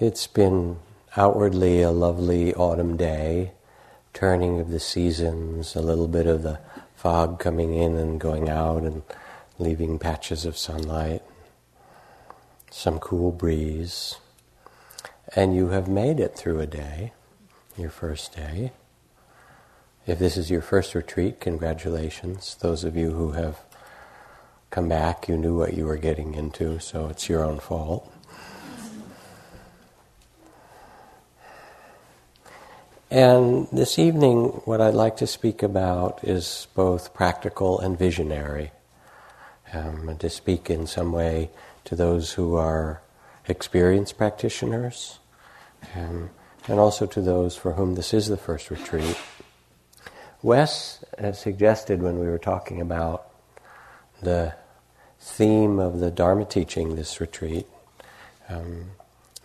It's been outwardly a lovely autumn day, turning of the seasons, a little bit of the fog coming in and going out and leaving patches of sunlight, some cool breeze. And you have made it through a day, your first day. If this is your first retreat, congratulations. Those of you who have come back, you knew what you were getting into, so it's your own fault. And this evening, what I'd like to speak about is both practical and visionary. Um, to speak in some way to those who are experienced practitioners, um, and also to those for whom this is the first retreat. Wes suggested when we were talking about the theme of the Dharma teaching this retreat um,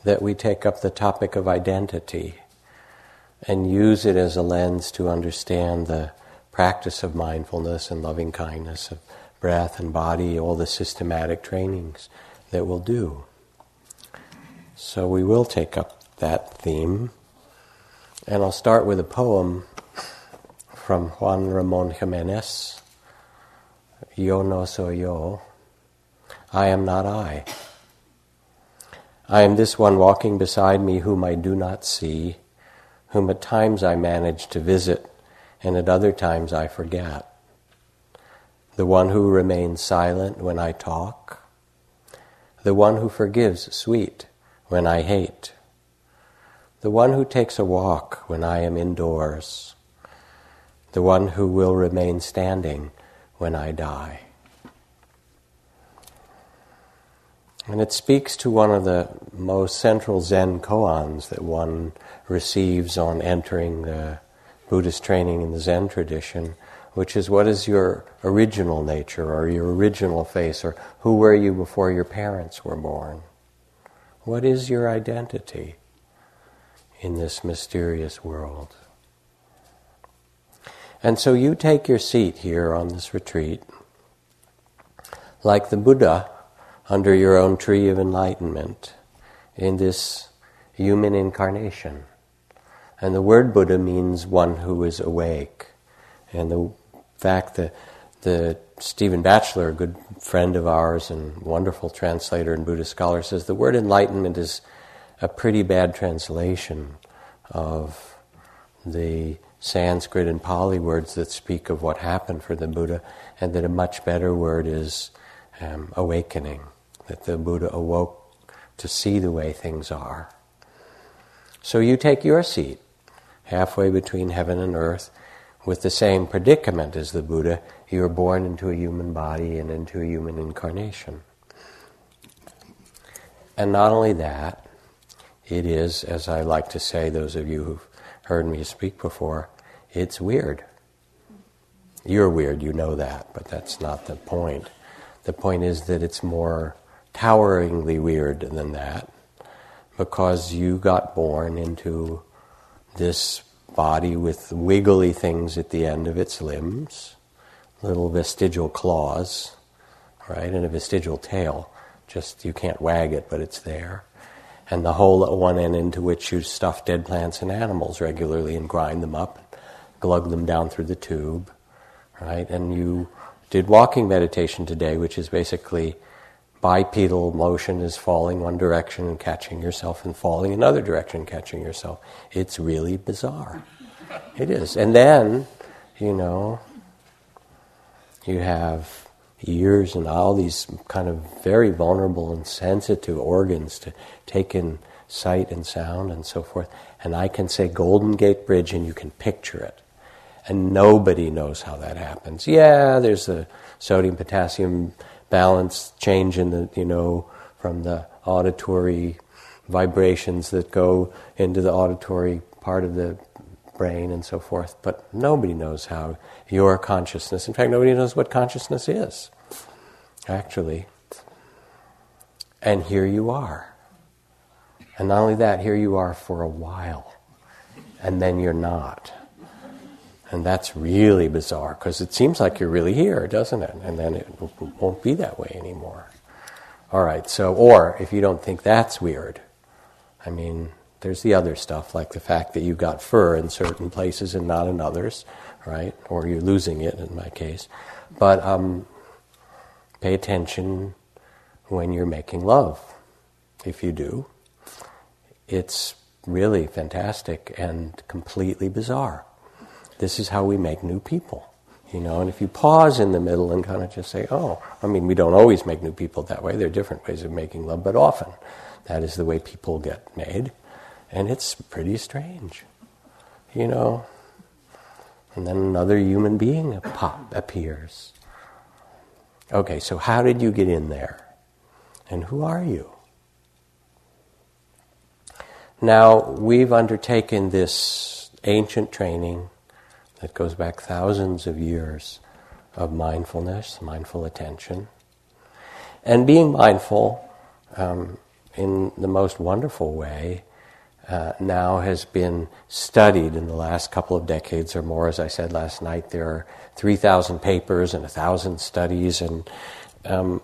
that we take up the topic of identity and use it as a lens to understand the practice of mindfulness and loving kindness, of breath and body, all the systematic trainings that we'll do. So we will take up that theme. And I'll start with a poem from Juan Ramon Jimenez Yo no soy yo. I am not I. I am this one walking beside me whom I do not see, whom at times I manage to visit, and at other times I forget. The one who remains silent when I talk, the one who forgives sweet when I hate, the one who takes a walk when I am indoors the one who will remain standing when I die. And it speaks to one of the most central Zen koans that one receives on entering the Buddhist training in the Zen tradition, which is what is your original nature or your original face or who were you before your parents were born? What is your identity in this mysterious world? And so you take your seat here on this retreat, like the Buddha under your own tree of enlightenment in this human incarnation. And the word Buddha means one who is awake. And the fact that the Stephen Batchelor, a good friend of ours and wonderful translator and Buddhist scholar, says the word enlightenment is a pretty bad translation of the Sanskrit and Pali words that speak of what happened for the Buddha, and that a much better word is um, awakening, that the Buddha awoke to see the way things are. So you take your seat halfway between heaven and earth with the same predicament as the Buddha. You are born into a human body and into a human incarnation. And not only that, it is, as I like to say, those of you who've heard me speak before, it's weird. You're weird, you know that, but that's not the point. The point is that it's more toweringly weird than that because you got born into this body with wiggly things at the end of its limbs, little vestigial claws, right, and a vestigial tail. Just you can't wag it, but it's there. And the hole at one end into which you stuff dead plants and animals regularly and grind them up glug them down through the tube, right? And you did walking meditation today, which is basically bipedal motion is falling one direction and catching yourself and falling another direction catching yourself. It's really bizarre. It is. And then, you know, you have ears and all these kind of very vulnerable and sensitive organs to take in sight and sound and so forth. And I can say Golden Gate Bridge and you can picture it and nobody knows how that happens. Yeah, there's a sodium potassium balance change in the, you know, from the auditory vibrations that go into the auditory part of the brain and so forth, but nobody knows how your consciousness, in fact, nobody knows what consciousness is, actually. And here you are. And not only that, here you are for a while, and then you're not. And that's really bizarre because it seems like you're really here, doesn't it? And then it won't be that way anymore. All right, so, or if you don't think that's weird, I mean, there's the other stuff, like the fact that you got fur in certain places and not in others, right? Or you're losing it in my case. But um, pay attention when you're making love. If you do, it's really fantastic and completely bizarre. This is how we make new people. You know, and if you pause in the middle and kind of just say, oh, I mean, we don't always make new people that way. There are different ways of making love, but often that is the way people get made. And it's pretty strange, you know. And then another human being pop appears. Okay, so how did you get in there? And who are you? Now, we've undertaken this ancient training that goes back thousands of years of mindfulness, mindful attention. And being mindful um, in the most wonderful way uh, now has been studied in the last couple of decades or more. As I said last night, there are 3,000 papers and 1,000 studies, and um,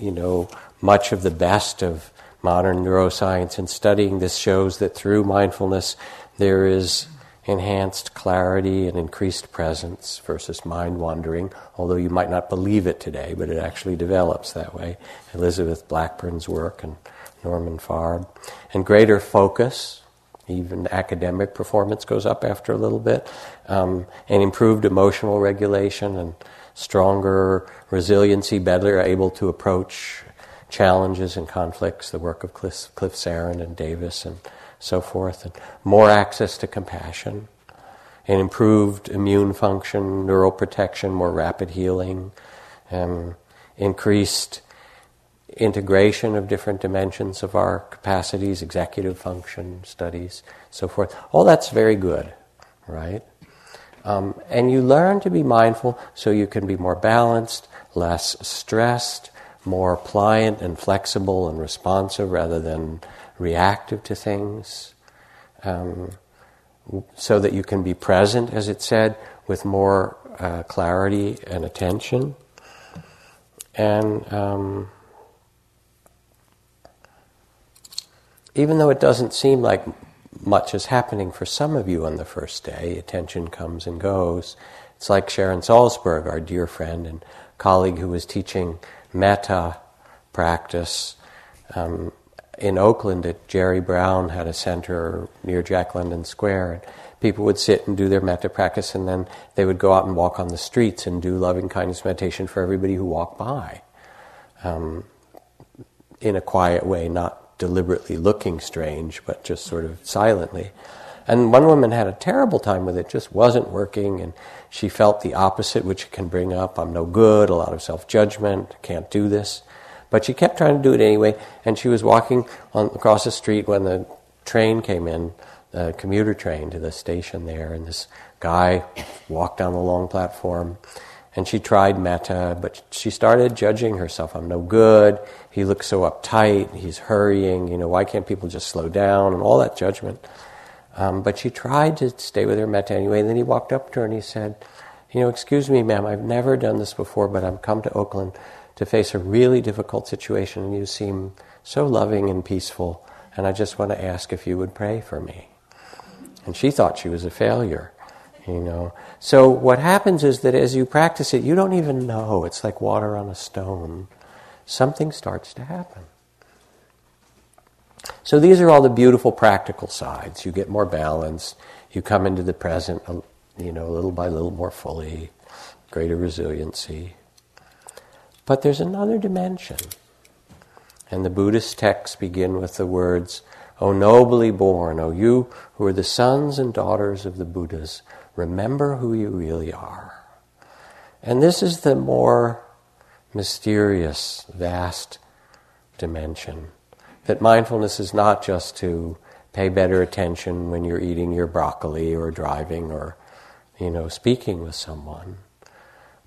you know, much of the best of modern neuroscience in studying this shows that through mindfulness there is enhanced clarity and increased presence versus mind wandering, although you might not believe it today, but it actually develops that way. Elizabeth Blackburn's work and Norman Farb. And greater focus, even academic performance goes up after a little bit, um, and improved emotional regulation and stronger resiliency, better able to approach challenges and conflicts, the work of Cliff, Cliff Saron and Davis and so forth, and more access to compassion, and improved immune function, neural protection, more rapid healing, um, increased integration of different dimensions of our capacities, executive function studies, so forth. All that's very good, right? Um, and you learn to be mindful so you can be more balanced, less stressed, more pliant and flexible and responsive rather than reactive to things. Um, so that you can be present, as it said, with more uh, clarity and attention. And um, even though it doesn't seem like much is happening for some of you on the first day, attention comes and goes. It's like Sharon Salzberg, our dear friend and colleague who was teaching metta practice um, in Oakland at Jerry Brown had a center near Jack London Square. And people would sit and do their metta practice, and then they would go out and walk on the streets and do loving kindness meditation for everybody who walked by um, in a quiet way, not deliberately looking strange, but just sort of silently. And one woman had a terrible time with it, just wasn't working, and she felt the opposite, which can bring up I'm no good, a lot of self judgment, can't do this. But she kept trying to do it anyway, and she was walking on, across the street when the train came in, the commuter train to the station there, and this guy walked down the long platform and she tried metta, but she started judging herself. I'm no good. He looks so uptight. He's hurrying. You know, why can't people just slow down? And all that judgment. Um, but she tried to stay with her metta anyway. And then he walked up to her and he said, You know, excuse me, ma'am, I've never done this before, but I've come to Oakland to face a really difficult situation, and you seem so loving and peaceful. And I just want to ask if you would pray for me. And she thought she was a failure you know. So what happens is that as you practice it, you don't even know. It's like water on a stone. Something starts to happen. So these are all the beautiful practical sides. You get more balanced. You come into the present, you know, little by little more fully, greater resiliency. But there's another dimension. And the Buddhist texts begin with the words, O nobly born, O you who are the sons and daughters of the Buddhas, Remember who you really are. And this is the more mysterious, vast dimension. That mindfulness is not just to pay better attention when you're eating your broccoli or driving or, you know, speaking with someone.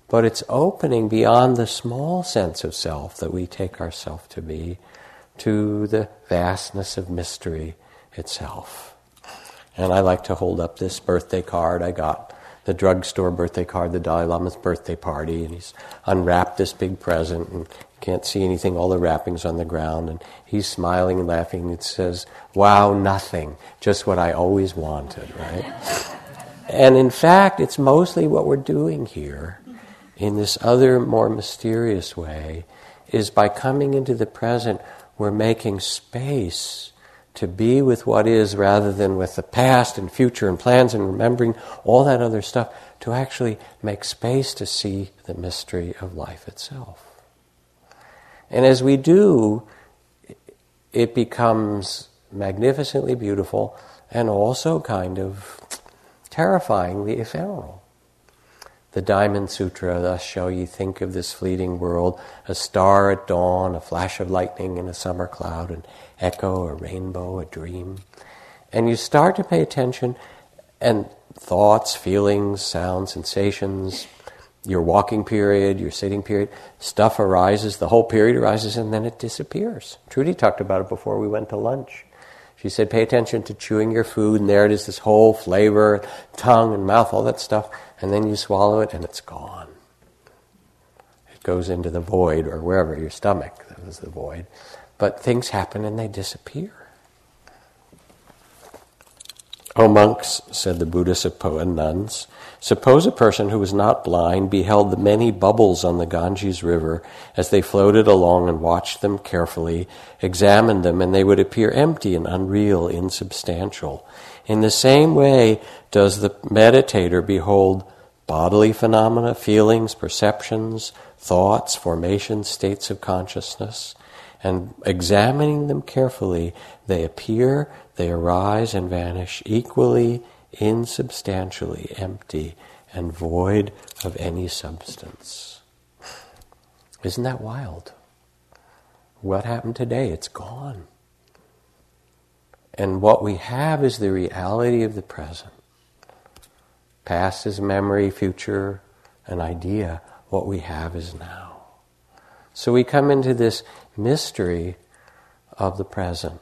But it's opening beyond the small sense of self that we take ourself to be to the vastness of mystery itself. And I like to hold up this birthday card I got, the drugstore birthday card, the Dalai Lama's birthday party, and he's unwrapped this big present and can't see anything, all the wrappings on the ground, and he's smiling and laughing. It says, Wow, nothing, just what I always wanted, right? and in fact, it's mostly what we're doing here in this other, more mysterious way, is by coming into the present, we're making space to be with what is rather than with the past and future and plans and remembering all that other stuff, to actually make space to see the mystery of life itself. And as we do, it becomes magnificently beautiful and also kind of terrifyingly ephemeral. The Diamond Sutra thus shall ye think of this fleeting world, a star at dawn, a flash of lightning in a summer cloud, an echo, a rainbow, a dream. And you start to pay attention, and thoughts, feelings, sounds, sensations, your walking period, your sitting period, stuff arises, the whole period arises, and then it disappears. Trudy talked about it before we went to lunch. She said, pay attention to chewing your food, and there it is, this whole flavor, tongue and mouth, all that stuff, and then you swallow it, and it's gone. It goes into the void, or wherever, your stomach, that was the void. But things happen and they disappear. O monks, said the Buddha and nuns, suppose a person who was not blind beheld the many bubbles on the Ganges River as they floated along and watched them carefully, examined them, and they would appear empty and unreal, insubstantial. In the same way does the meditator behold bodily phenomena, feelings, perceptions, thoughts, formations, states of consciousness, and examining them carefully, they appear they arise and vanish equally, insubstantially empty, and void of any substance. Isn't that wild? What happened today? It's gone. And what we have is the reality of the present. Past is memory, future, an idea. What we have is now. So we come into this mystery of the present.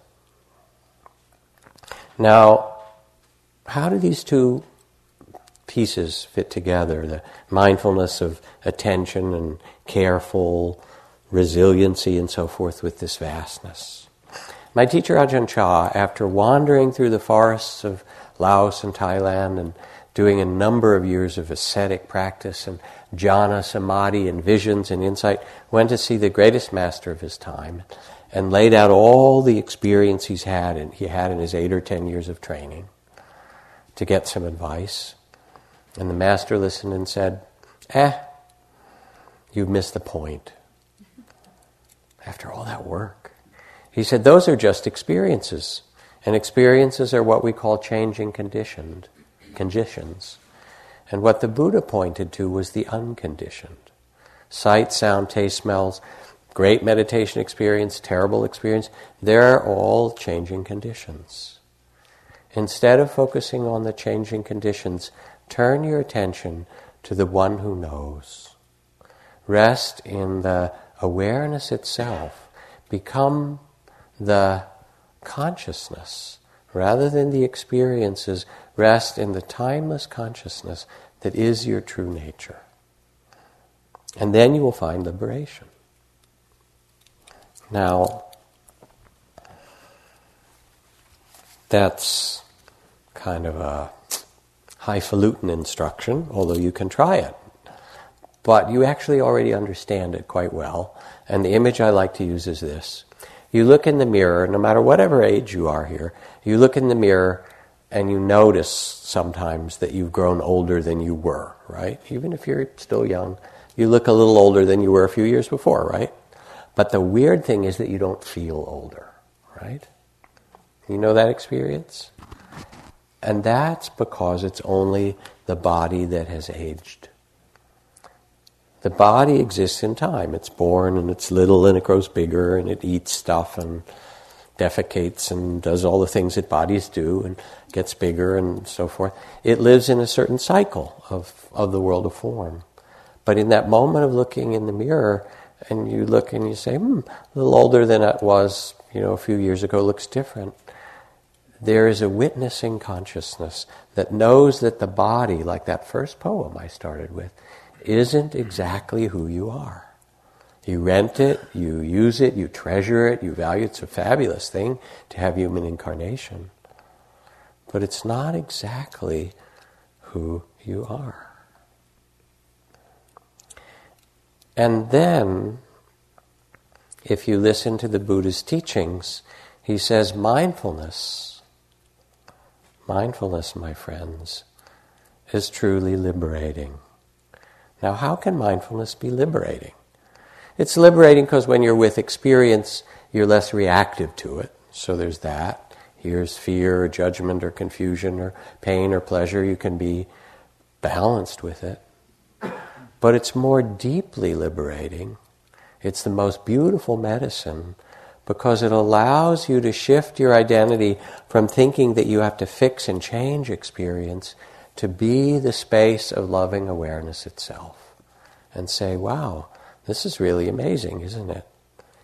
Now, how do these two pieces fit together? The mindfulness of attention and careful resiliency and so forth with this vastness. My teacher Ajahn Chah, after wandering through the forests of Laos and Thailand and doing a number of years of ascetic practice and jhana, samadhi, and visions and insight, went to see the greatest master of his time and laid out all the experience he's had and he had in his eight or ten years of training to get some advice. And the master listened and said, Eh, you've missed the point. After all that work. He said, Those are just experiences. And experiences are what we call changing conditioned conditions. And what the Buddha pointed to was the unconditioned. Sight, sound, taste, smells, great meditation experience, terrible experience, they're all changing conditions. Instead of focusing on the changing conditions, turn your attention to the one who knows. Rest in the awareness itself. Become the consciousness rather than the experiences. Rest in the timeless consciousness that is your true nature. And then you will find liberation. Now, that's kind of a highfalutin instruction, although you can try it. But you actually already understand it quite well. And the image I like to use is this. You look in the mirror, no matter whatever age you are here, you look in the mirror and you notice sometimes that you've grown older than you were, right? Even if you're still young, you look a little older than you were a few years before, right? But the weird thing is that you don't feel older, right? You know that experience? And that's because it's only the body that has aged. The body exists in time. It's born and it's little and it grows bigger and it eats stuff and defecates and does all the things that bodies do and gets bigger and so forth. It lives in a certain cycle of, of the world of form. But in that moment of looking in the mirror, and you look and you say, hmm, a little older than it was, you know, a few years ago, looks different. There is a witnessing consciousness that knows that the body, like that first poem I started with, isn't exactly who you are. You rent it, you use it, you treasure it, you value it. It's a fabulous thing to have human incarnation. But it's not exactly who you are. And then, if you listen to the Buddha's teachings, he says mindfulness, mindfulness, my friends, is truly liberating. Now, how can mindfulness be liberating? It's liberating because when you're with experience, you're less reactive to it. So there's that. Here's fear or judgment or confusion or pain or pleasure. You can be balanced with it. But it's more deeply liberating. It's the most beautiful medicine because it allows you to shift your identity from thinking that you have to fix and change experience to be the space of loving awareness itself and say, wow, this is really amazing, isn't it?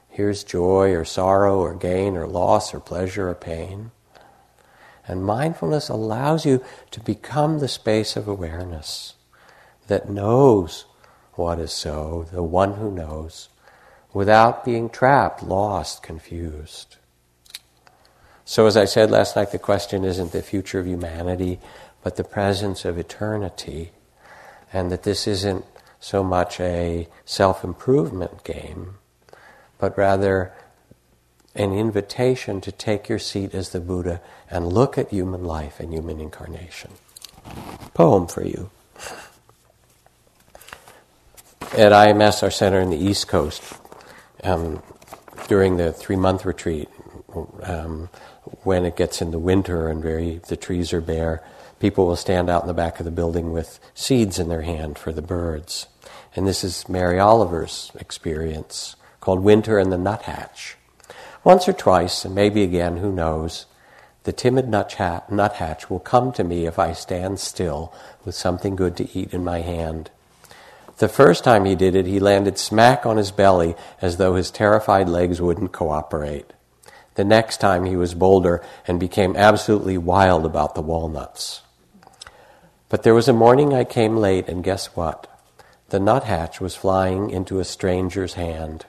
Here's joy or sorrow or gain or loss or pleasure or pain. And mindfulness allows you to become the space of awareness that knows what is so, the one who knows, without being trapped, lost, confused. So, as I said last night, the question isn't the future of humanity, but the presence of eternity, and that this isn't so much a self improvement game, but rather an invitation to take your seat as the Buddha and look at human life and human incarnation. Poem for you. At IMS, our center in the East Coast, um, during the three month retreat, um, when it gets in the winter and very the trees are bare, people will stand out in the back of the building with seeds in their hand for the birds. And this is Mary Oliver's experience called Winter and the Nuthatch. Once or twice, and maybe again, who knows, the timid nuthatch will come to me if I stand still with something good to eat in my hand. The first time he did it, he landed smack on his belly as though his terrified legs wouldn't cooperate. The next time he was bolder and became absolutely wild about the walnuts. But there was a morning I came late, and guess what? The nuthatch was flying into a stranger's hand.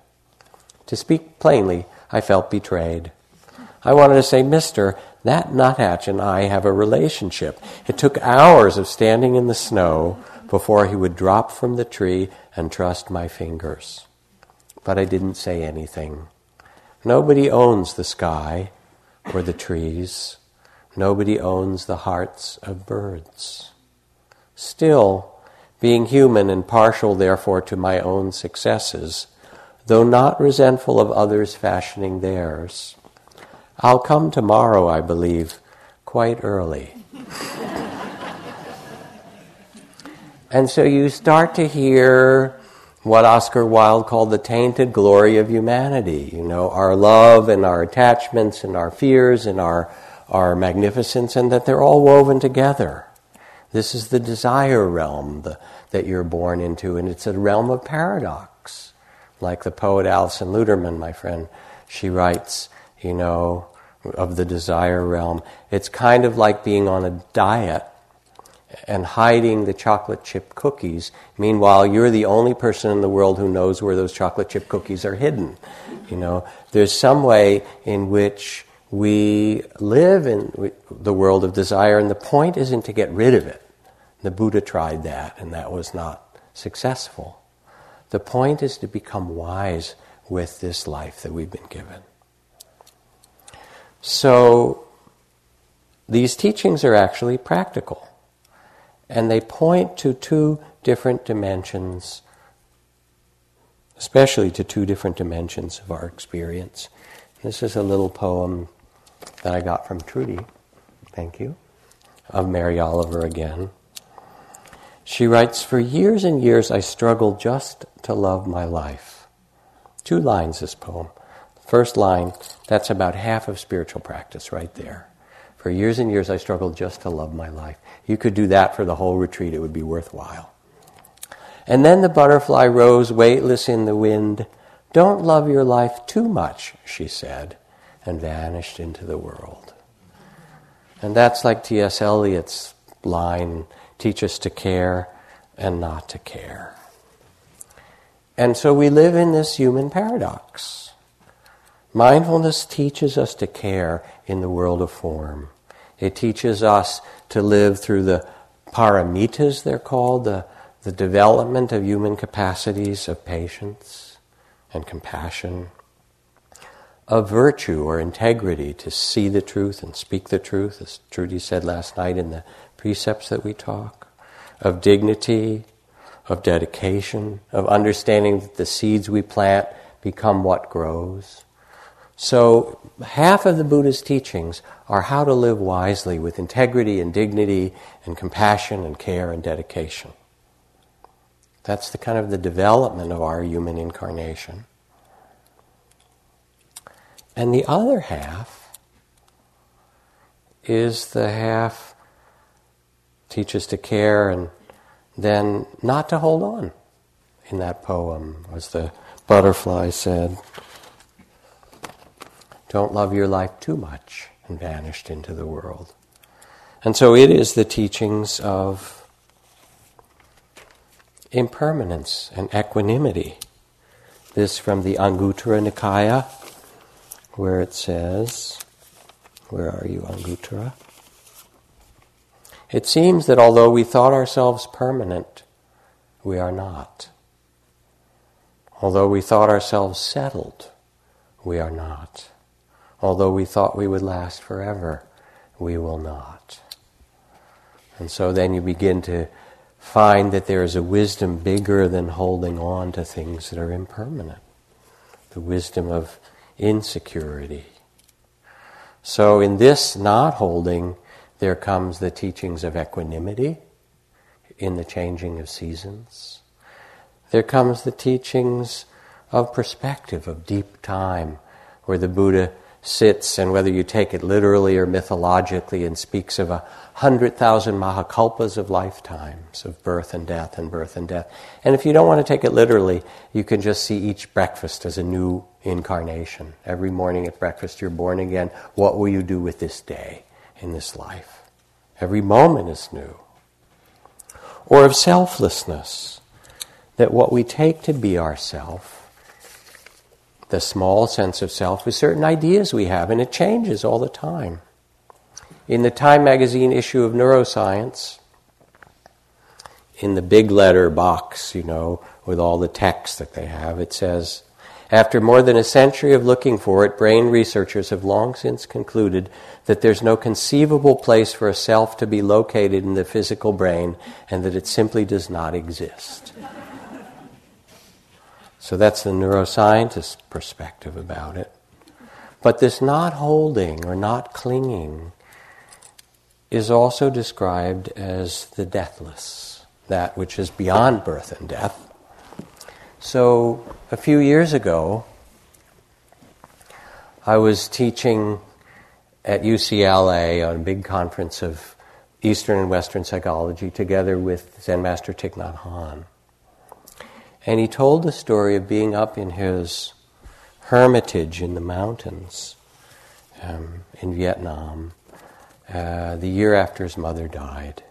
To speak plainly, I felt betrayed. I wanted to say, Mister, that nuthatch and I have a relationship. It took hours of standing in the snow before he would drop from the tree and trust my fingers. But I didn't say anything. Nobody owns the sky or the trees. Nobody owns the hearts of birds. Still, being human and partial, therefore, to my own successes, though not resentful of others fashioning theirs, I'll come tomorrow, I believe, quite early. and so you start to hear what Oscar Wilde called the tainted glory of humanity. You know, our love and our attachments and our fears and our, our magnificence, and that they're all woven together. This is the desire realm the, that you're born into, and it's a realm of paradox. Like the poet Alison Luterman, my friend, she writes, you know, of the desire realm. It's kind of like being on a diet and hiding the chocolate chip cookies. Meanwhile, you're the only person in the world who knows where those chocolate chip cookies are hidden. You know, there's some way in which we live in the world of desire, and the point isn't to get rid of it. The Buddha tried that, and that was not successful. The point is to become wise with this life that we've been given. So, these teachings are actually practical, and they point to two different dimensions, especially to two different dimensions of our experience. This is a little poem that I got from Trudy, thank you, of Mary Oliver again. She writes, For years and years I struggled just to love my life. Two lines, this poem. First line, that's about half of spiritual practice right there. For years and years I struggled just to love my life. You could do that for the whole retreat, it would be worthwhile. And then the butterfly rose weightless in the wind. Don't love your life too much, she said and vanished into the world. And that's like T.S. Eliot's line teach us to care and not to care. And so we live in this human paradox. Mindfulness teaches us to care in the world of form. It teaches us to live through the paramitas, they're called, the, the development of human capacities of patience and compassion, of virtue or integrity, to see the truth and speak the truth, as Trudy said last night in the precepts that we talk, of dignity, of dedication, of understanding that the seeds we plant become what grows. So, half of the Buddha's teachings are how to live wisely with integrity and dignity and compassion and care and dedication. That's the kind of the development of our human incarnation. And the other half is the half teaches to care and then not to hold on in that poem, as the butterfly said. Don't love your life too much and vanished into the world. And so it is the teachings of impermanence and equanimity. This from the Anguttara Nikaya, where it says, Where are you, Anguttara? It seems that although we thought ourselves permanent, we are not. Although we thought ourselves settled, we are not. Although we thought we would last forever, we will not. And so then you begin to find that there is a wisdom bigger than holding on to things that are impermanent. The wisdom of insecurity. So in this not holding, there comes the teachings of equanimity in the changing of seasons. There comes the teachings of perspective, of deep time, where the Buddha sits, and whether you take it literally or mythologically, and speaks of a hundred thousand mahakalpas of lifetimes of birth and death and birth and death. And if you don't want to take it literally, you can just see each breakfast as a new incarnation. Every morning at breakfast, you're born again. What will you do with this day in this life? Every moment is new. Or of selflessness, that what we take to be ourself the small sense of self with certain ideas we have, and it changes all the time. In the Time magazine issue of Neuroscience, in the big letter box, you know, with all the text that they have, it says, after more than a century of looking for it, brain researchers have long since concluded that there's no conceivable place for a self to be located in the physical brain and that it simply does not exist. So that's the neuroscientist perspective about it. But this not holding or not clinging is also described as the deathless, that which is beyond birth and death. So a few years ago, I was teaching at UCLA on a big conference of Eastern and Western psychology together with Zen Master Thich Nhat Hanh. And he told the story of being up in his hermitage in the mountains um, in Vietnam uh, the year after his mother died.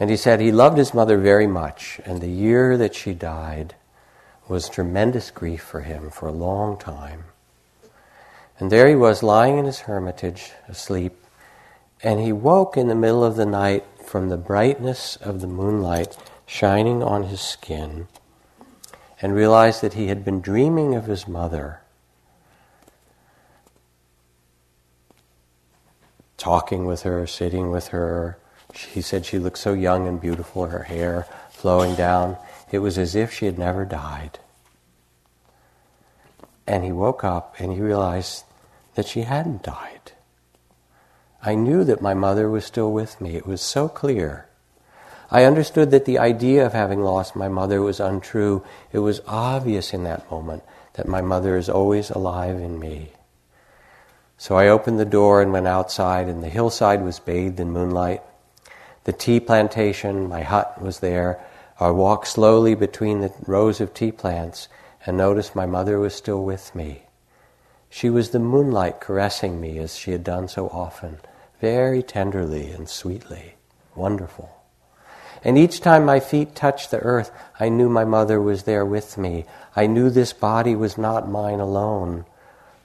And he said he loved his mother very much, and the year that she died was tremendous grief for him for a long time. And there he was lying in his hermitage, asleep, and he woke in the middle of the night from the brightness of the moonlight shining on his skin and realized that he had been dreaming of his mother, talking with her, sitting with her. He said she looked so young and beautiful, her hair flowing down. It was as if she had never died. And he woke up and he realized that she hadn't died. I knew that my mother was still with me. It was so clear. I understood that the idea of having lost my mother was untrue. It was obvious in that moment that my mother is always alive in me. So I opened the door and went outside, and the hillside was bathed in moonlight. The tea plantation, my hut was there. I walked slowly between the rows of tea plants and noticed my mother was still with me. She was the moonlight caressing me as she had done so often, very tenderly and sweetly. Wonderful. And each time my feet touched the earth, I knew my mother was there with me. I knew this body was not mine alone,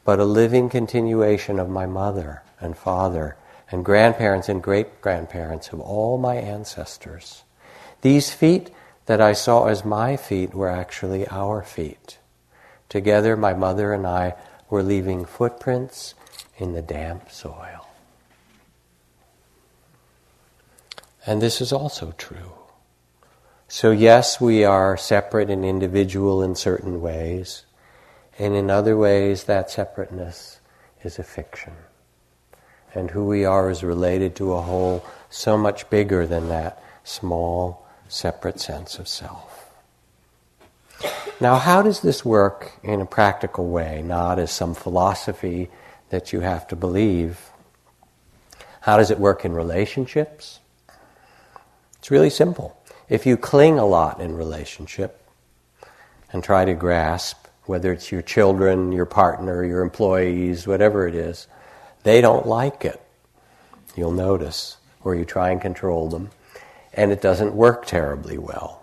but a living continuation of my mother and father and grandparents and great grandparents of all my ancestors. These feet that I saw as my feet were actually our feet. Together, my mother and I were leaving footprints in the damp soil. And this is also true. So, yes, we are separate and individual in certain ways, and in other ways, that separateness is a fiction. And who we are is related to a whole so much bigger than that small, separate sense of self. Now, how does this work in a practical way, not as some philosophy that you have to believe? How does it work in relationships? It's really simple. If you cling a lot in relationship and try to grasp, whether it's your children, your partner, your employees, whatever it is, they don't like it. You'll notice, or you try and control them, and it doesn't work terribly well.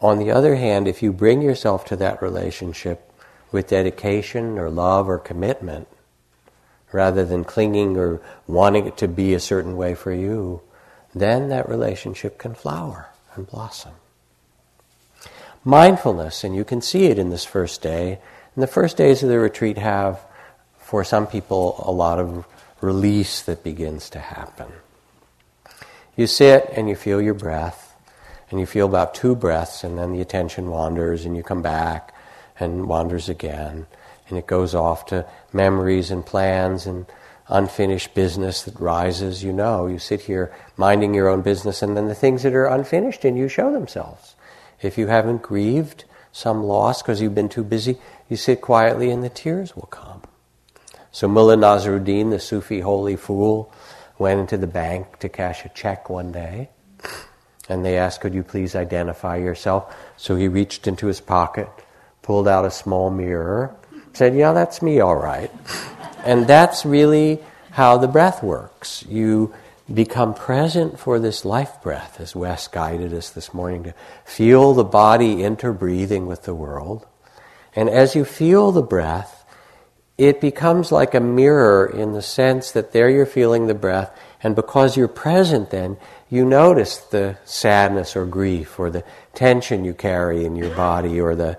On the other hand, if you bring yourself to that relationship with dedication or love or commitment, rather than clinging or wanting it to be a certain way for you, then that relationship can flower and blossom. Mindfulness, and you can see it in this first day. And the first days of the retreat have, for some people, a lot of release that begins to happen. You sit and you feel your breath and you feel about two breaths, and then the attention wanders, and you come back and wanders again, and it goes off to memories and plans and unfinished business that rises. You know, you sit here minding your own business, and then the things that are unfinished in you show themselves. If you haven't grieved some loss because you've been too busy, you sit quietly, and the tears will come. So Mullah Nasruddin, the Sufi holy fool, went into the bank to cash a check one day and they asked, Could you please identify yourself? So he reached into his pocket, pulled out a small mirror, said, Yeah, that's me, all right. and that's really how the breath works. You become present for this life breath, as Wes guided us this morning to feel the body interbreathing with the world. And as you feel the breath, it becomes like a mirror in the sense that there you're feeling the breath, and because you're present then, you notice the sadness or grief or the tension you carry in your body or the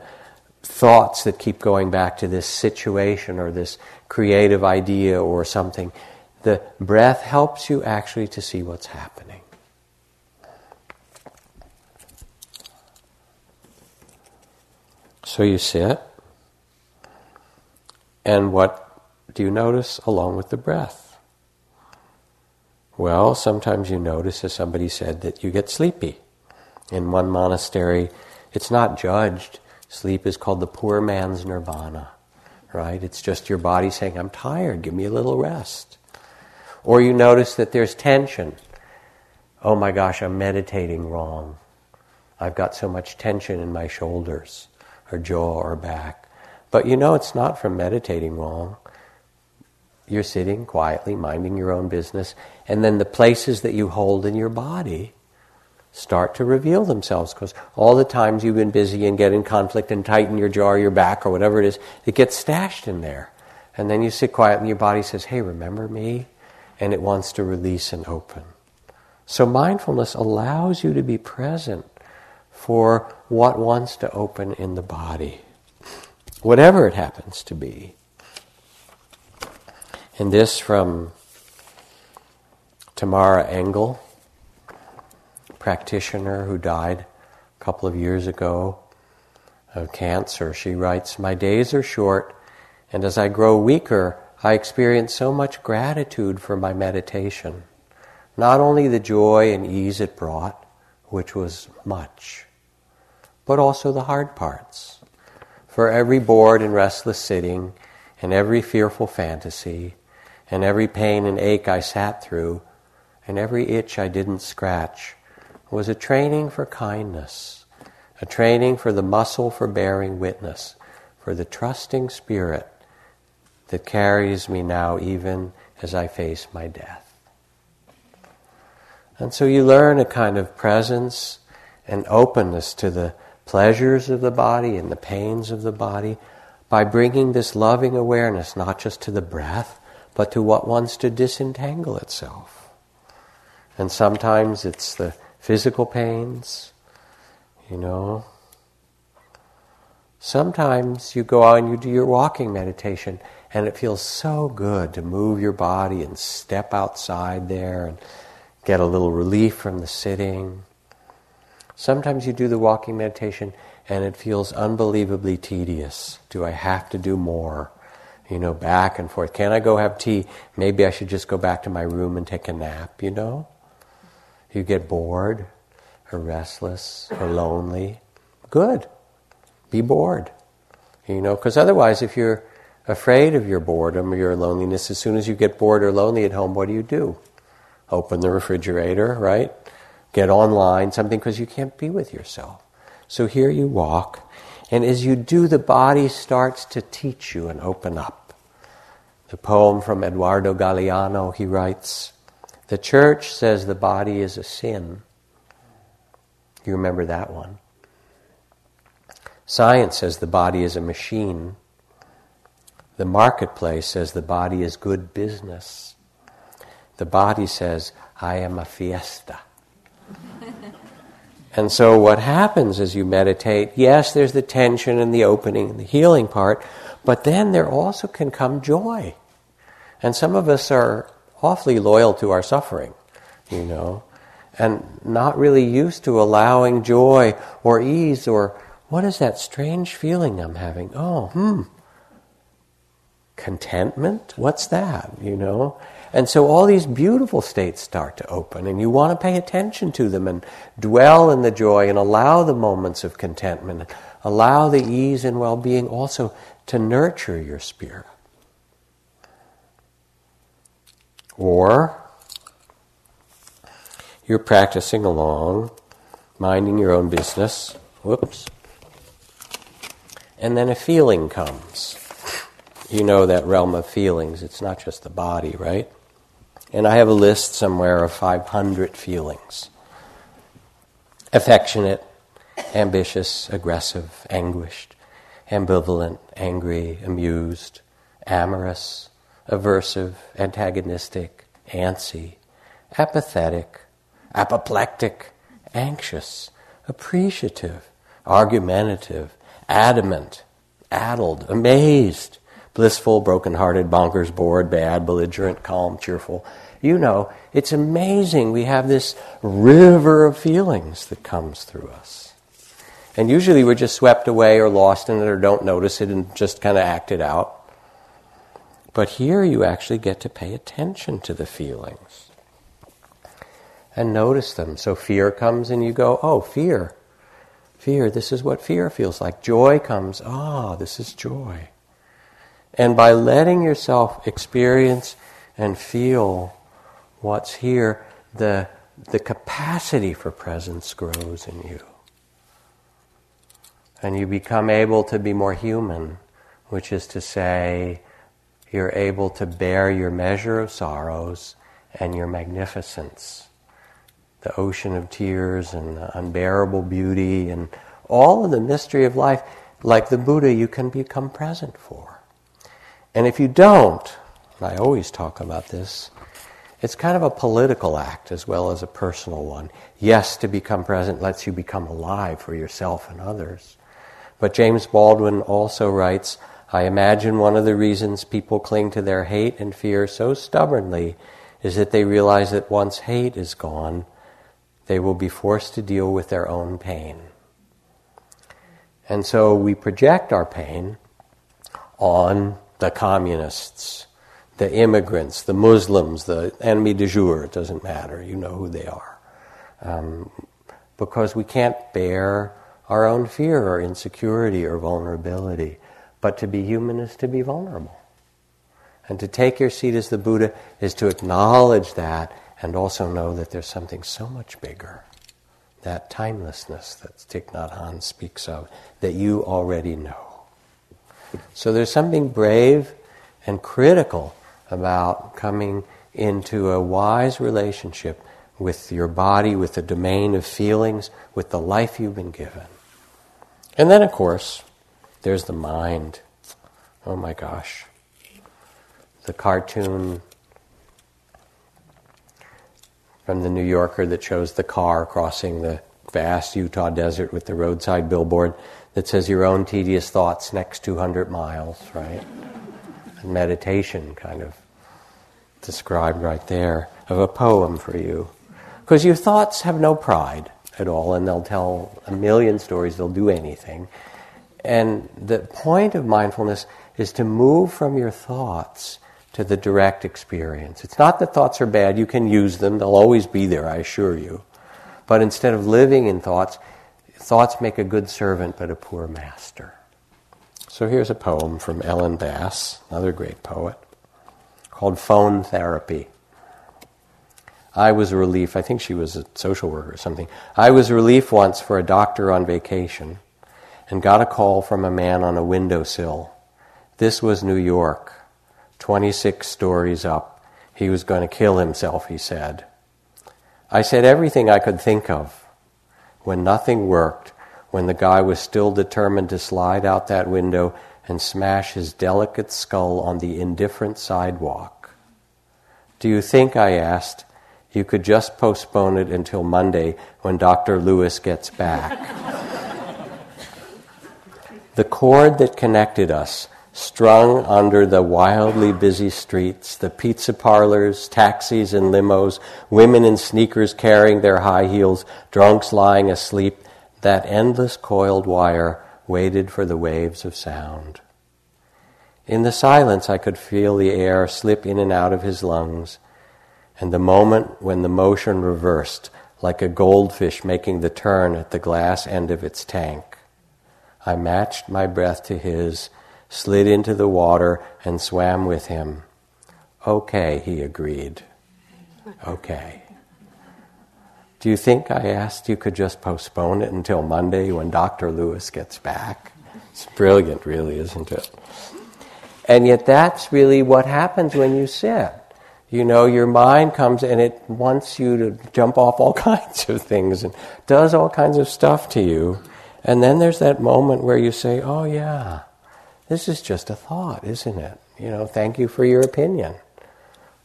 thoughts that keep going back to this situation or this creative idea or something. The breath helps you actually to see what's happening. So you sit, and what do you notice along with the breath? Well, sometimes you notice, as somebody said, that you get sleepy. In one monastery, it's not judged. Sleep is called the poor man's nirvana, right? It's just your body saying, I'm tired, give me a little rest. Or you notice that there's tension. Oh my gosh, I'm meditating wrong. I've got so much tension in my shoulders, or jaw, or back. But you know it's not from meditating wrong. You're sitting quietly, minding your own business, and then the places that you hold in your body start to reveal themselves because all the times you've been busy and get in conflict and tighten your jaw or your back or whatever it is, it gets stashed in there. And then you sit quiet and your body says, Hey, remember me? And it wants to release and open. So mindfulness allows you to be present for what wants to open in the body, whatever it happens to be. And this from Tamara Engel, practitioner who died a couple of years ago of cancer. She writes, My days are short, and as I grow weaker, I experience so much gratitude for my meditation. Not only the joy and ease it brought, which was much, but also the hard parts. For every bored and restless sitting, and every fearful fantasy, and every pain and ache I sat through, and every itch I didn't scratch, was a training for kindness, a training for the muscle for bearing witness, for the trusting spirit that carries me now even as I face my death. And so you learn a kind of presence and openness to the pleasures of the body and the pains of the body by bringing this loving awareness not just to the breath, but to what wants to disentangle itself. And sometimes it's the physical pains, you know. Sometimes you go out and you do your walking meditation, and it feels so good to move your body and step outside there and get a little relief from the sitting. Sometimes you do the walking meditation and it feels unbelievably tedious. Do I have to do more? You know, back and forth. Can I go have tea? Maybe I should just go back to my room and take a nap, you know? You get bored or restless or lonely. Good. Be bored. You know, because otherwise, if you're afraid of your boredom or your loneliness, as soon as you get bored or lonely at home, what do you do? Open the refrigerator, right? Get online, something, because you can't be with yourself. So here you walk, and as you do, the body starts to teach you and open up. The poem from Eduardo Galeano, he writes, The church says the body is a sin. You remember that one. Science says the body is a machine. The marketplace says the body is good business. The body says, I am a fiesta. and so, what happens as you meditate, yes, there's the tension and the opening and the healing part, but then there also can come joy. And some of us are awfully loyal to our suffering, you know, and not really used to allowing joy or ease or what is that strange feeling I'm having? Oh, hmm, contentment? What's that? You know? And so all these beautiful states start to open, and you want to pay attention to them and dwell in the joy and allow the moments of contentment, allow the ease and well being also to nurture your spirit. Or you're practicing along, minding your own business. Whoops. And then a feeling comes you know that realm of feelings. It's not just the body, right? And I have a list somewhere of 500 feelings affectionate, ambitious, aggressive, anguished, ambivalent, angry, amused, amorous, aversive, antagonistic, antsy, apathetic, apoplectic, anxious, appreciative, argumentative, adamant, addled, amazed, blissful, broken-hearted, bonkers, bored, bad, belligerent, calm, cheerful. You know, it's amazing. We have this river of feelings that comes through us. And usually we're just swept away or lost in it or don't notice it and just kind of act it out. But here you actually get to pay attention to the feelings and notice them. So fear comes and you go, oh, fear. Fear, this is what fear feels like. Joy comes, ah, oh, this is joy. And by letting yourself experience and feel what's here, the, the capacity for presence grows in you. And you become able to be more human, which is to say, you're able to bear your measure of sorrows and your magnificence. The ocean of tears and the unbearable beauty and all of the mystery of life, like the Buddha, you can become present for. And if you don't, and I always talk about this, it's kind of a political act as well as a personal one. Yes, to become present lets you become alive for yourself and others. But James Baldwin also writes I imagine one of the reasons people cling to their hate and fear so stubbornly is that they realize that once hate is gone, they will be forced to deal with their own pain. And so we project our pain on the communists, the immigrants, the Muslims, the enemy de jour, it doesn't matter, you know who they are. Um, because we can't bear our own fear or insecurity or vulnerability. But to be human is to be vulnerable. And to take your seat as the Buddha is to acknowledge that and also know that there's something so much bigger. That timelessness that Thich Nhat Hanh speaks of, that you already know. So there's something brave and critical about coming into a wise relationship with your body, with the domain of feelings, with the life you've been given. And then, of course, there's the mind. Oh my gosh. The cartoon from the New Yorker that shows the car crossing the vast Utah desert with the roadside billboard that says your own tedious thoughts next 200 miles, right? Meditation kind of described right there of a poem for you. Because your thoughts have no pride at all, and they'll tell a million stories, they'll do anything. And the point of mindfulness is to move from your thoughts to the direct experience. It's not that thoughts are bad, you can use them, they'll always be there, I assure you. But instead of living in thoughts, thoughts make a good servant but a poor master. So here's a poem from Ellen Bass, another great poet, called Phone Therapy. I was a relief, I think she was a social worker or something. I was a relief once for a doctor on vacation and got a call from a man on a windowsill. This was New York, 26 stories up. He was going to kill himself, he said. I said everything I could think of. When nothing worked, when the guy was still determined to slide out that window and smash his delicate skull on the indifferent sidewalk. Do you think, I asked, you could just postpone it until Monday when Dr. Lewis gets back? the cord that connected us strung under the wildly busy streets, the pizza parlors, taxis and limos, women in sneakers carrying their high heels, drunks lying asleep, that endless coiled wire waited for the waves of sound. In the silence, I could feel the air slip in and out of his lungs, and the moment when the motion reversed, like a goldfish making the turn at the glass end of its tank. I matched my breath to his slid into the water, and swam with him. Okay, he agreed. Okay. Do you think I asked you could just postpone it until Monday when Dr. Lewis gets back? It's brilliant, really, isn't it? And yet, that's really what happens when you sit. You know, your mind comes and it wants you to jump off all kinds of things and does all kinds of stuff to you. And then there's that moment where you say, Oh, yeah, this is just a thought, isn't it? You know, thank you for your opinion.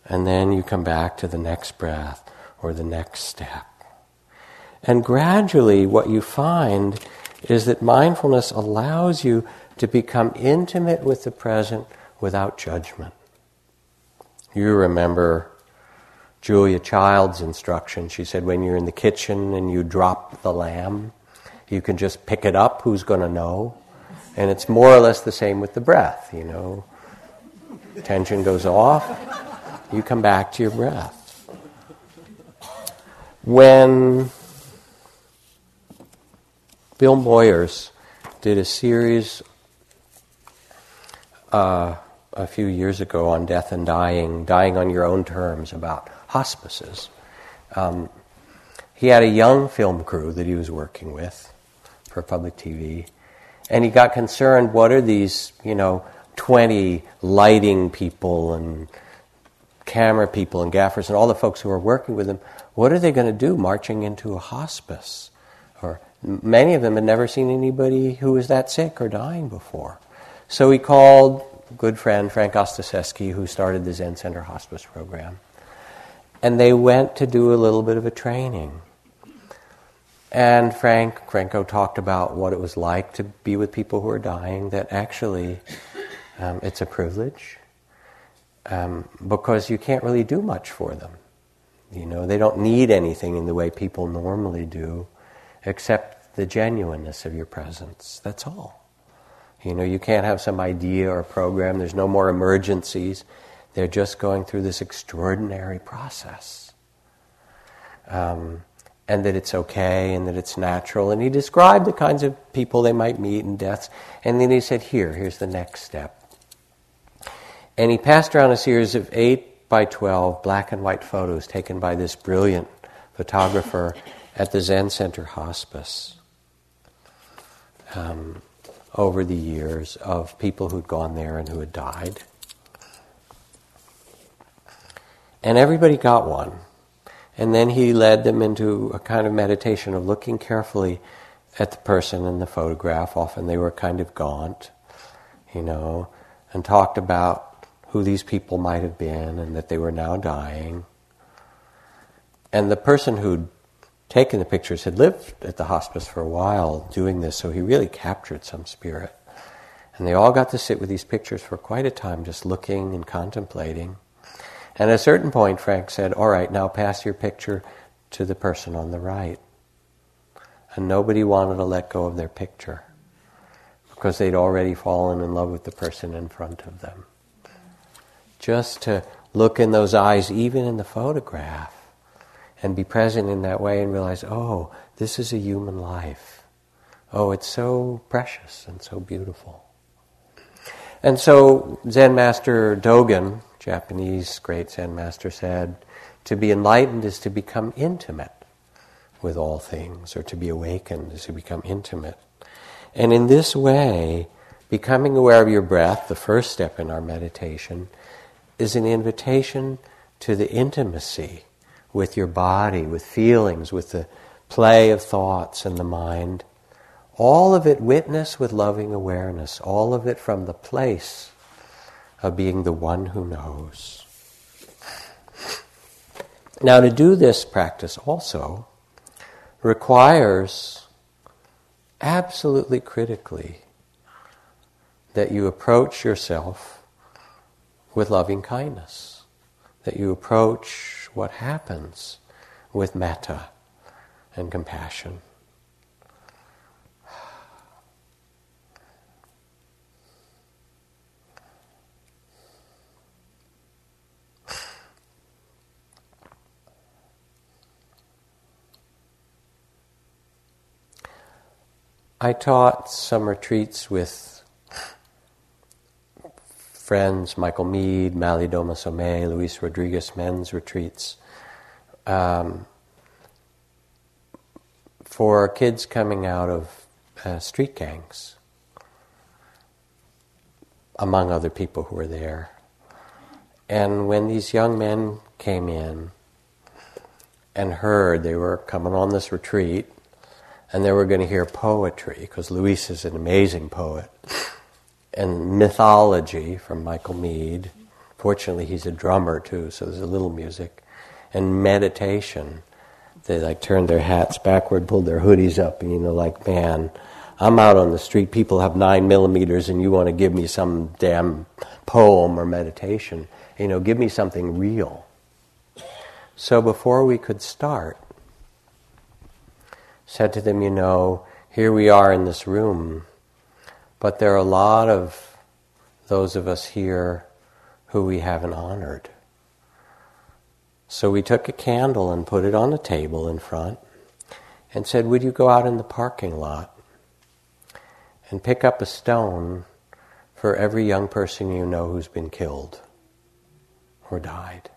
And then you come back to the next breath or the next step. And gradually, what you find is that mindfulness allows you to become intimate with the present without judgment. You remember Julia Child's instruction. She said, when you're in the kitchen and you drop the lamb, you can just pick it up. Who's going to know? And it's more or less the same with the breath, you know. Tension goes off, you come back to your breath. When Bill Moyers did a series uh, a few years ago on death and dying, dying on your own terms, about hospices. Um, he had a young film crew that he was working with for public TV, and he got concerned what are these, you know, 20 lighting people and camera people and gaffers and all the folks who are working with him, what are they going to do marching into a hospice? Many of them had never seen anybody who was that sick or dying before. So he called good friend Frank Ostaseski, who started the Zen Center Hospice program. And they went to do a little bit of a training. And Frank Franco talked about what it was like to be with people who are dying, that actually um, it's a privilege um, because you can't really do much for them. You know, they don't need anything in the way people normally do except the genuineness of your presence. That's all. You know, you can't have some idea or program, there's no more emergencies. They're just going through this extraordinary process. Um, and that it's okay and that it's natural. And he described the kinds of people they might meet and deaths. And then he said, Here, here's the next step. And he passed around a series of 8 by 12 black and white photos taken by this brilliant photographer at the Zen Center Hospice um, over the years of people who'd gone there and who had died. And everybody got one. And then he led them into a kind of meditation of looking carefully at the person in the photograph. Often they were kind of gaunt, you know, and talked about who these people might have been and that they were now dying. And the person who'd taken the pictures had lived at the hospice for a while doing this, so he really captured some spirit. And they all got to sit with these pictures for quite a time, just looking and contemplating. And at a certain point, Frank said, All right, now pass your picture to the person on the right. And nobody wanted to let go of their picture because they'd already fallen in love with the person in front of them. Just to look in those eyes, even in the photograph, and be present in that way and realize, oh, this is a human life. Oh, it's so precious and so beautiful. And so Zen Master Dogen, Japanese great Zen master, said, to be enlightened is to become intimate with all things, or to be awakened is to become intimate. And in this way, becoming aware of your breath, the first step in our meditation, is an invitation to the intimacy with your body, with feelings, with the play of thoughts and the mind. All of it witness with loving awareness, all of it from the place of being the one who knows. Now, to do this practice also requires absolutely critically that you approach yourself with loving kindness, that you approach what happens with metta and compassion. I taught some retreats with friends, Michael Meade, Malidoma Somé, Luis Rodriguez men's retreats, um, for kids coming out of uh, street gangs, among other people who were there. And when these young men came in and heard they were coming on this retreat, and they were going to hear poetry because Luis is an amazing poet, and mythology from Michael Meade. Fortunately, he's a drummer too, so there's a little music, and meditation. They like turned their hats backward, pulled their hoodies up, and you know, like man. I'm out on the street, people have nine millimeters, and you want to give me some damn poem or meditation. You know, give me something real. So before we could start, said to them, You know, here we are in this room, but there are a lot of those of us here who we haven't honored. So we took a candle and put it on the table in front and said, Would you go out in the parking lot and pick up a stone for every young person you know who's been killed or died?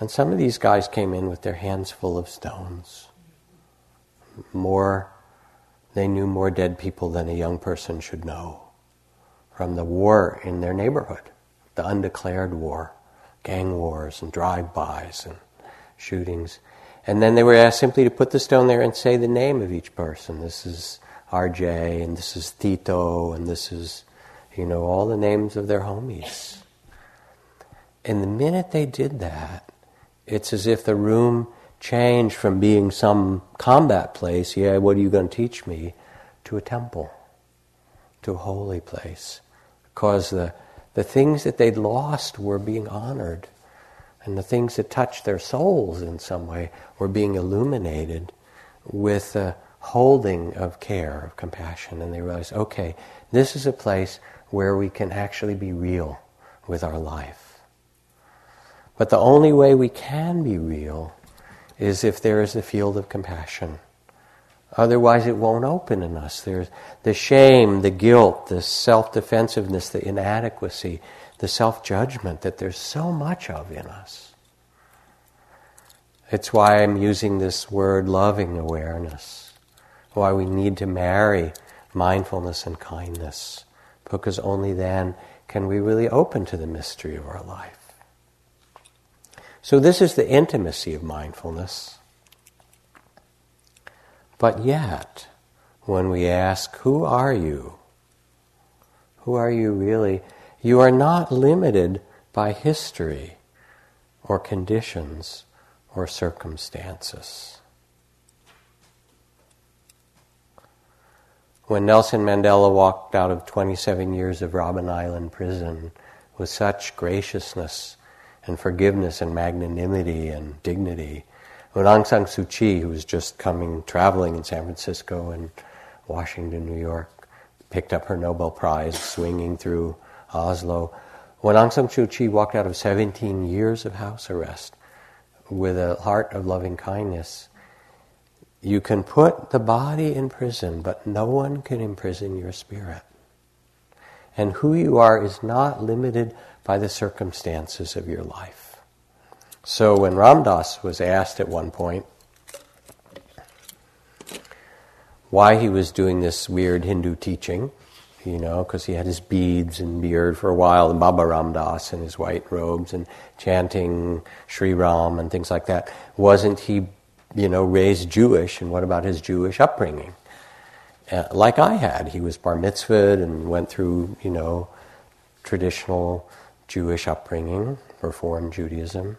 And some of these guys came in with their hands full of stones more, they knew more dead people than a young person should know from the war in their neighborhood, the undeclared war, gang wars and drive-bys and shootings. And then they were asked simply to put the stone there and say the name of each person. This is RJ, and this is Tito, and this is, you know, all the names of their homies. And the minute they did that, it's as if the room change from being some combat place, yeah, what are you going to teach me, to a temple, to a holy place. Because the, the things that they'd lost were being honored, and the things that touched their souls in some way were being illuminated with a holding of care, of compassion. And they realized, okay, this is a place where we can actually be real with our life. But the only way we can be real is if there is a field of compassion. Otherwise, it won't open in us. There's the shame, the guilt, the self defensiveness, the inadequacy, the self judgment that there's so much of in us. It's why I'm using this word loving awareness, why we need to marry mindfulness and kindness, because only then can we really open to the mystery of our life. So, this is the intimacy of mindfulness. But yet, when we ask, Who are you? Who are you really? You are not limited by history or conditions or circumstances. When Nelson Mandela walked out of 27 years of Robben Island prison with such graciousness and forgiveness and magnanimity and dignity, when Aung San Suu Kyi, who was just coming, traveling in San Francisco and Washington, New York, picked up her Nobel Prize swinging through Oslo, when Aung San Suu Kyi walked out of 17 years of house arrest with a heart of loving kindness, you can put the body in prison, but no one can imprison your spirit. And who you are is not limited by the circumstances of your life. So when Ram Dass was asked at one point why he was doing this weird Hindu teaching, you know, because he had his beads and beard for a while, and Baba Ram Dass in his white robes and chanting Sri Ram and things like that, wasn't he you know, raised Jewish, and what about his Jewish upbringing? Uh, like I had, he was bar mitzvahed and went through, you know, traditional Jewish upbringing, Reform Judaism.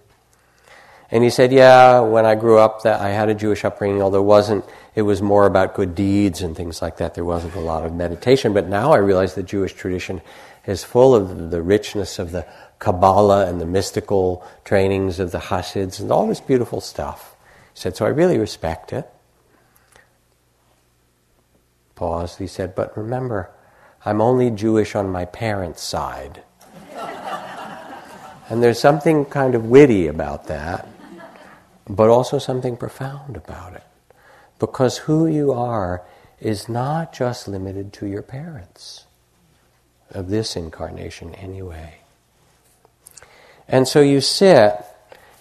And he said, "Yeah, when I grew up, that I had a Jewish upbringing, although it wasn't. It was more about good deeds and things like that. There wasn't a lot of meditation. But now I realize the Jewish tradition is full of the richness of the Kabbalah and the mystical trainings of the Hasids and all this beautiful stuff He said, So I really respect it. Paused. He said, But remember, I'm only Jewish on my parents' side. and there's something kind of witty about that, but also something profound about it. Because who you are is not just limited to your parents, of this incarnation anyway. And so you sit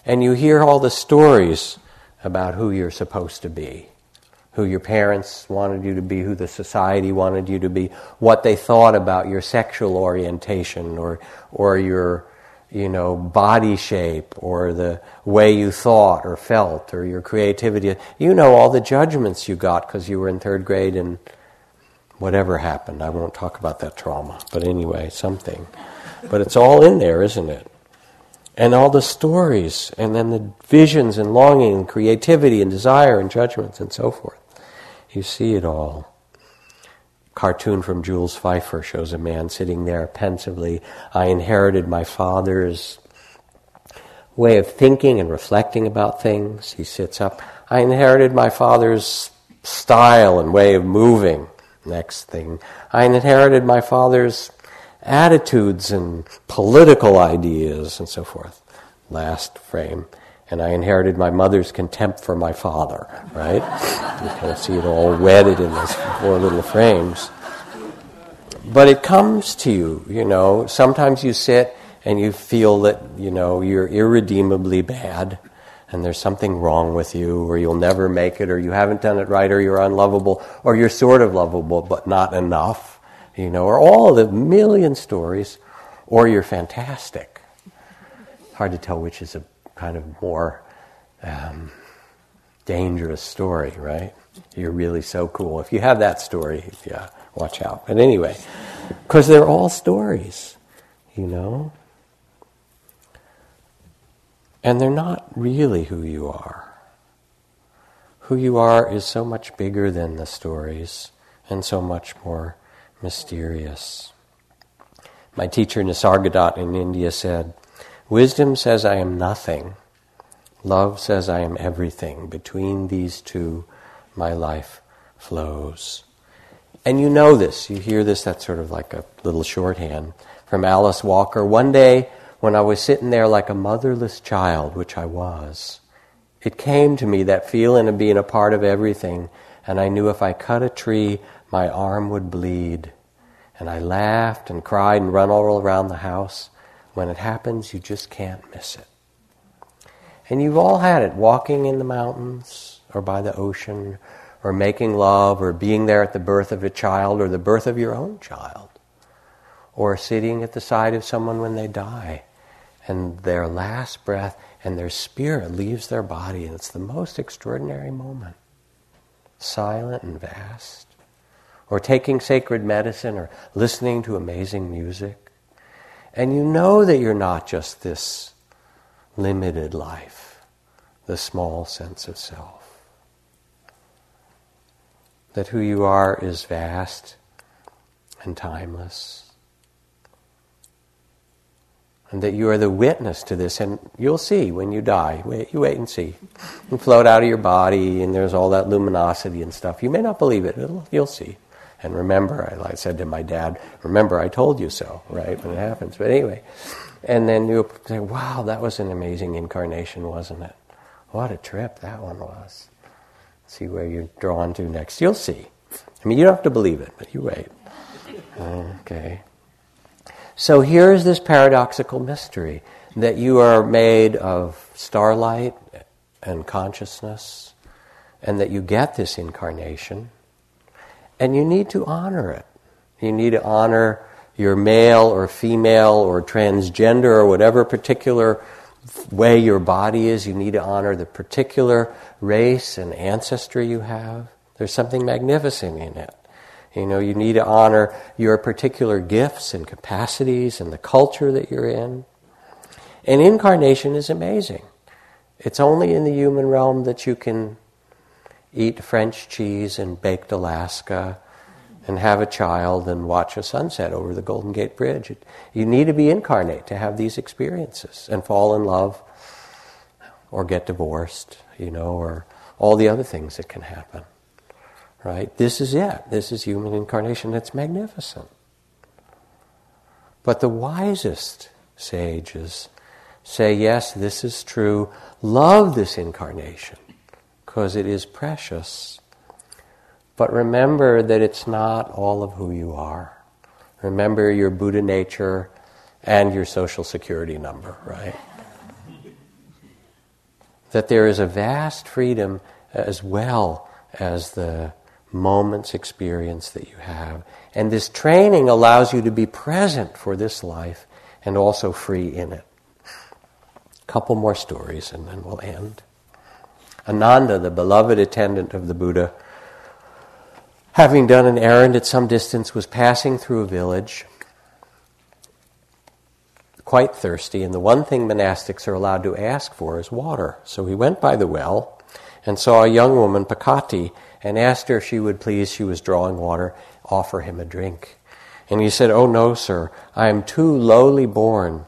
and you hear all the stories about who you're supposed to be, who your parents wanted you to be, who the society wanted you to be, what they thought about your sexual orientation or, or your you know, body shape or the way you thought or felt or your creativity. You know all the judgments you got because you were in third grade and whatever happened. I won't talk about that trauma, but anyway, something. But it's all in there, isn't it? And all the stories, and then the visions and longing and creativity and desire and judgments and so forth. You see it all. Cartoon from Jules Feiffer shows a man sitting there pensively. I inherited my father's way of thinking and reflecting about things. He sits up. I inherited my father's style and way of moving. Next thing. I inherited my father's attitudes and political ideas and so forth. Last frame. And I inherited my mother's contempt for my father, right? you kind of see it all wedded in those four little frames. But it comes to you, you know. Sometimes you sit and you feel that, you know, you're irredeemably bad and there's something wrong with you, or you'll never make it, or you haven't done it right, or you're unlovable, or you're sort of lovable but not enough you know, or all the million stories, or you're fantastic. Hard to tell which is a kind of more um, dangerous story, right? You're really so cool. If you have that story, yeah, watch out. But anyway, because they're all stories, you know? And they're not really who you are. Who you are is so much bigger than the stories and so much more mysterious. My teacher Nisargadatta in India said, Wisdom says I am nothing. Love says I am everything. Between these two, my life flows. And you know this. You hear this, that's sort of like a little shorthand from Alice Walker. One day, when I was sitting there like a motherless child, which I was, it came to me that feeling of being a part of everything. And I knew if I cut a tree, my arm would bleed. And I laughed and cried and run all around the house. When it happens, you just can't miss it. And you've all had it walking in the mountains or by the ocean or making love or being there at the birth of a child or the birth of your own child or sitting at the side of someone when they die and their last breath and their spirit leaves their body, and it's the most extraordinary moment. Silent and vast. Or taking sacred medicine or listening to amazing music. And you know that you're not just this limited life, the small sense of self. That who you are is vast and timeless and that you are the witness to this. And you'll see when you die. Wait, you wait and see. You float out of your body, and there's all that luminosity and stuff. You may not believe it. You'll see. And remember, I, said to my dad, remember, I told you so, right, when it happens. But anyway, and then you'll say, wow, that was an amazing incarnation, wasn't it? What a trip that one was. See where you're drawn to next. You'll see. I mean, you don't have to believe it, but you wait. Okay. So here's this paradoxical mystery that you are made of starlight and consciousness, and that you get this incarnation, and you need to honor it. You need to honor your male or female or transgender or whatever particular way your body is. You need to honor the particular race and ancestry you have. There's something magnificent in it. You know, you need to honor your particular gifts and capacities and the culture that you're in. And incarnation is amazing. It's only in the human realm that you can eat French cheese and baked Alaska and have a child and watch a sunset over the Golden Gate Bridge. You need to be incarnate to have these experiences and fall in love or get divorced, you know, or all the other things that can happen. Right? This is it. This is human incarnation. It's magnificent. But the wisest sages say, yes, this is true. Love this incarnation because it is precious. But remember that it's not all of who you are. Remember your Buddha nature and your social security number, right? that there is a vast freedom as well as the moment's experience that you have. And this training allows you to be present for this life and also free in it. A couple more stories and then we'll end. Ananda, the beloved attendant of the Buddha, having done an errand at some distance, was passing through a village, quite thirsty, and the one thing monastics are allowed to ask for is water. So he went by the well and saw a young woman, Pakati, and asked her if she would please, she was drawing water, offer him a drink. And he said, Oh no, sir, I am too lowly born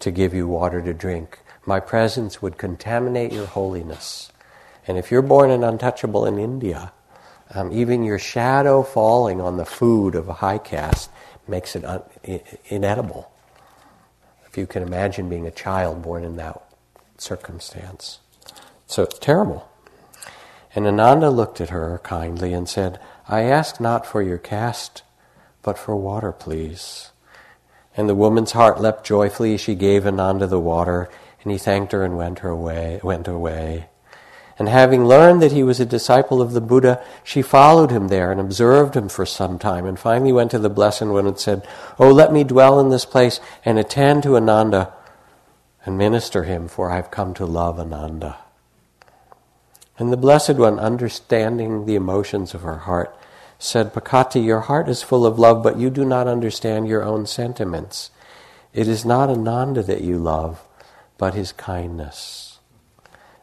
to give you water to drink. My presence would contaminate your holiness. And if you're born an untouchable in India, um, even your shadow falling on the food of a high caste makes it un- inedible. If you can imagine being a child born in that circumstance. So it's terrible. And Ananda looked at her kindly and said, I ask not for your caste, but for water, please. And the woman's heart leapt joyfully. She gave Ananda the water, and he thanked her and went her. Went away. And having learned that he was a disciple of the Buddha, she followed him there and observed him for some time, and finally went to the Blessed One and said, Oh, let me dwell in this place and attend to Ananda and minister him, for I have come to love Ananda. And the Blessed One, understanding the emotions of her heart, said, Pakati, your heart is full of love, but you do not understand your own sentiments. It is not Ananda that you love, but his kindness.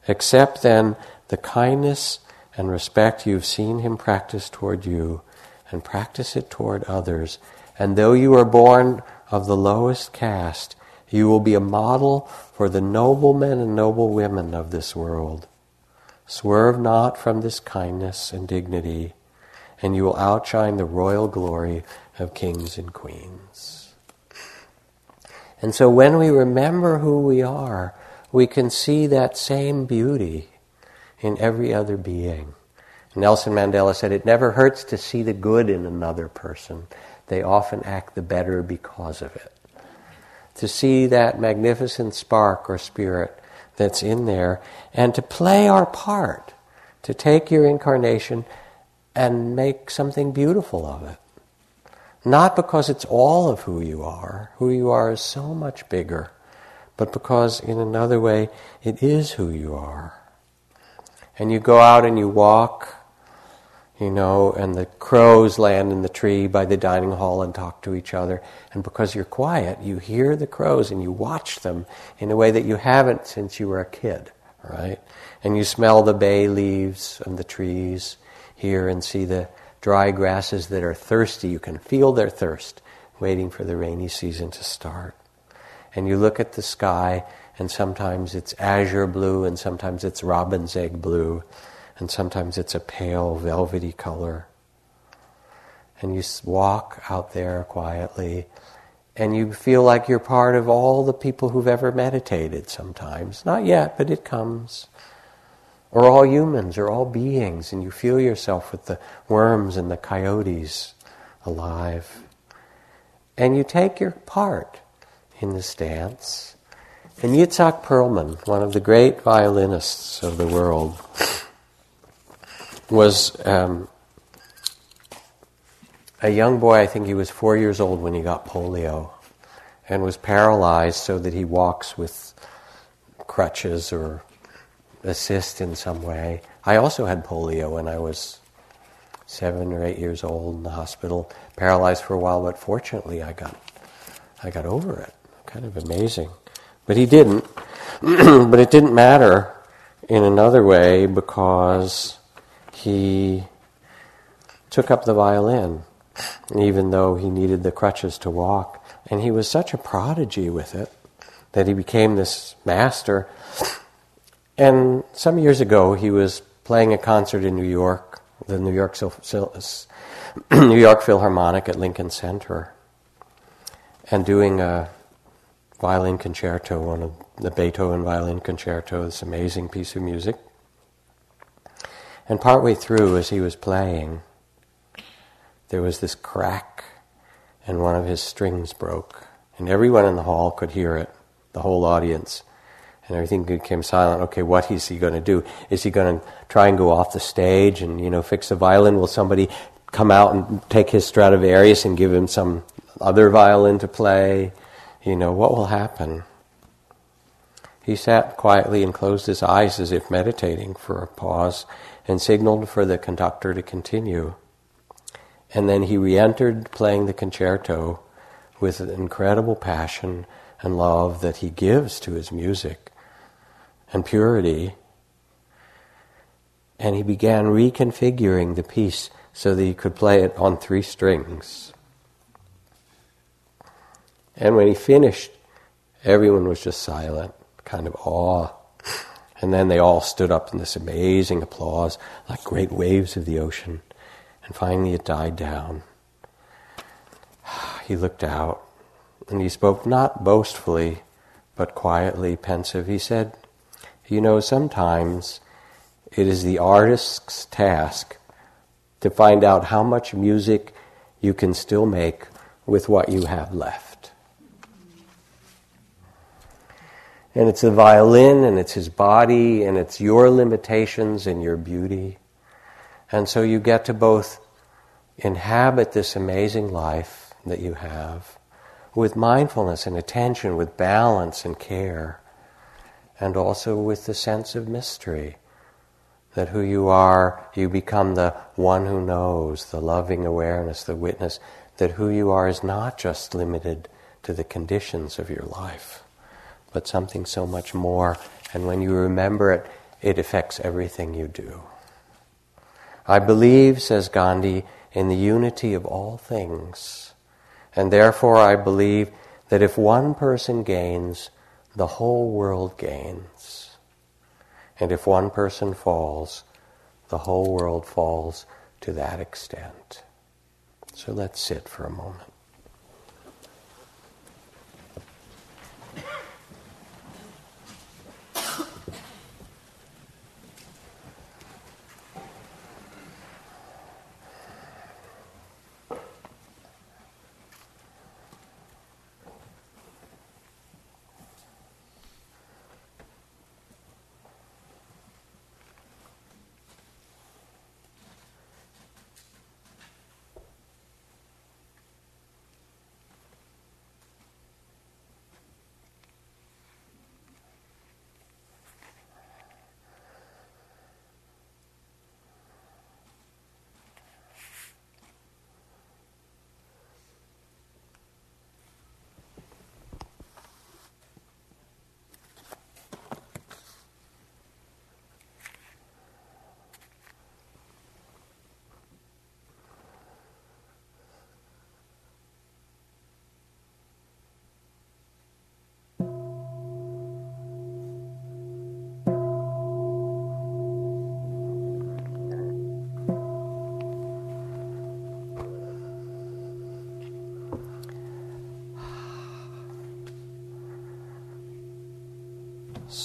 Accept then the kindness and respect you've seen him practice toward you, and practice it toward others. And though you are born of the lowest caste, you will be a model for the noblemen and noble women of this world. Swerve not from this kindness and dignity, and you will outshine the royal glory of kings and queens. And so when we remember who we are, we can see that same beauty in every other being. Nelson Mandela said, It never hurts to see the good in another person. They often act the better because of it. To see that magnificent spark or spirit that's in there and to play our part, to take your incarnation and make something beautiful of it. Not because it's all of who you are, who you are is so much bigger, but because in another way it is who you are. And you go out and you walk, you know, and the crows land in the tree by the dining hall and talk to each other. And because you're quiet, you hear the crows and you watch them in a way that you haven't since you were a kid, right? And you smell the bay leaves and the trees here and see the dry grasses that are thirsty. You can feel their thirst, waiting for the rainy season to start. And you look at the sky, and sometimes it's azure blue, and sometimes it's robin's egg blue, and sometimes it's a pale velvety color. And you walk out there quietly, and you feel like you're part of all the people who've ever meditated sometimes. Not yet, but it comes or all humans, or all beings, and you feel yourself with the worms and the coyotes alive. And you take your part in this dance. And Itzhak Perlman, one of the great violinists of the world, was um, a young boy, I think he was four years old when he got polio, and was paralyzed so that he walks with crutches or assist in some way. I also had polio when I was seven or eight years old in the hospital, paralyzed for a while, but fortunately I got I got over it. Kind of amazing. But he didn't. but it didn't matter in another way because he took up the violin, even though he needed the crutches to walk. And he was such a prodigy with it that he became this master and some years ago, he was playing a concert in New York, the New York, New York Philharmonic at Lincoln Center, and doing a violin concerto, one of the Beethoven violin concerto, this amazing piece of music. And partway through, as he was playing, there was this crack, and one of his strings broke. And everyone in the hall could hear it, the whole audience and everything became silent. Okay, what is he going to do? Is he going to try and go off the stage and you know fix the violin? Will somebody come out and take his Stradivarius and give him some other violin to play? You know what will happen? He sat quietly and closed his eyes as if meditating for a pause and signaled for the conductor to continue. And then he re entered playing the concerto with an incredible passion and love that he gives to his music and purity. And he began reconfiguring the piece so that he could play it on three strings. And when he finished, everyone was just silent, kind of awe. And then they all stood up in this amazing applause, like great waves of the ocean. And finally it died down. He looked out and he spoke not boastfully, but quietly, pensive. He said, you know, sometimes it is the artist's task to find out how much music you can still make with what you have left. And it's the violin, and it's his body, and it's your limitations and your beauty. And so you get to both inhabit this amazing life that you have with mindfulness and attention, with balance and care and also with the sense of mystery. That who you are, you become the one who knows, the loving awareness, the witness, that who you are is not just limited to the conditions of your life, but something so much more. And when you remember it, it affects everything you do. I believe, says Gandhi, in the unity of all things. And therefore I believe that if one person gains, the whole world gains. And if one person falls, the whole world falls to that extent. So let's sit for a moment.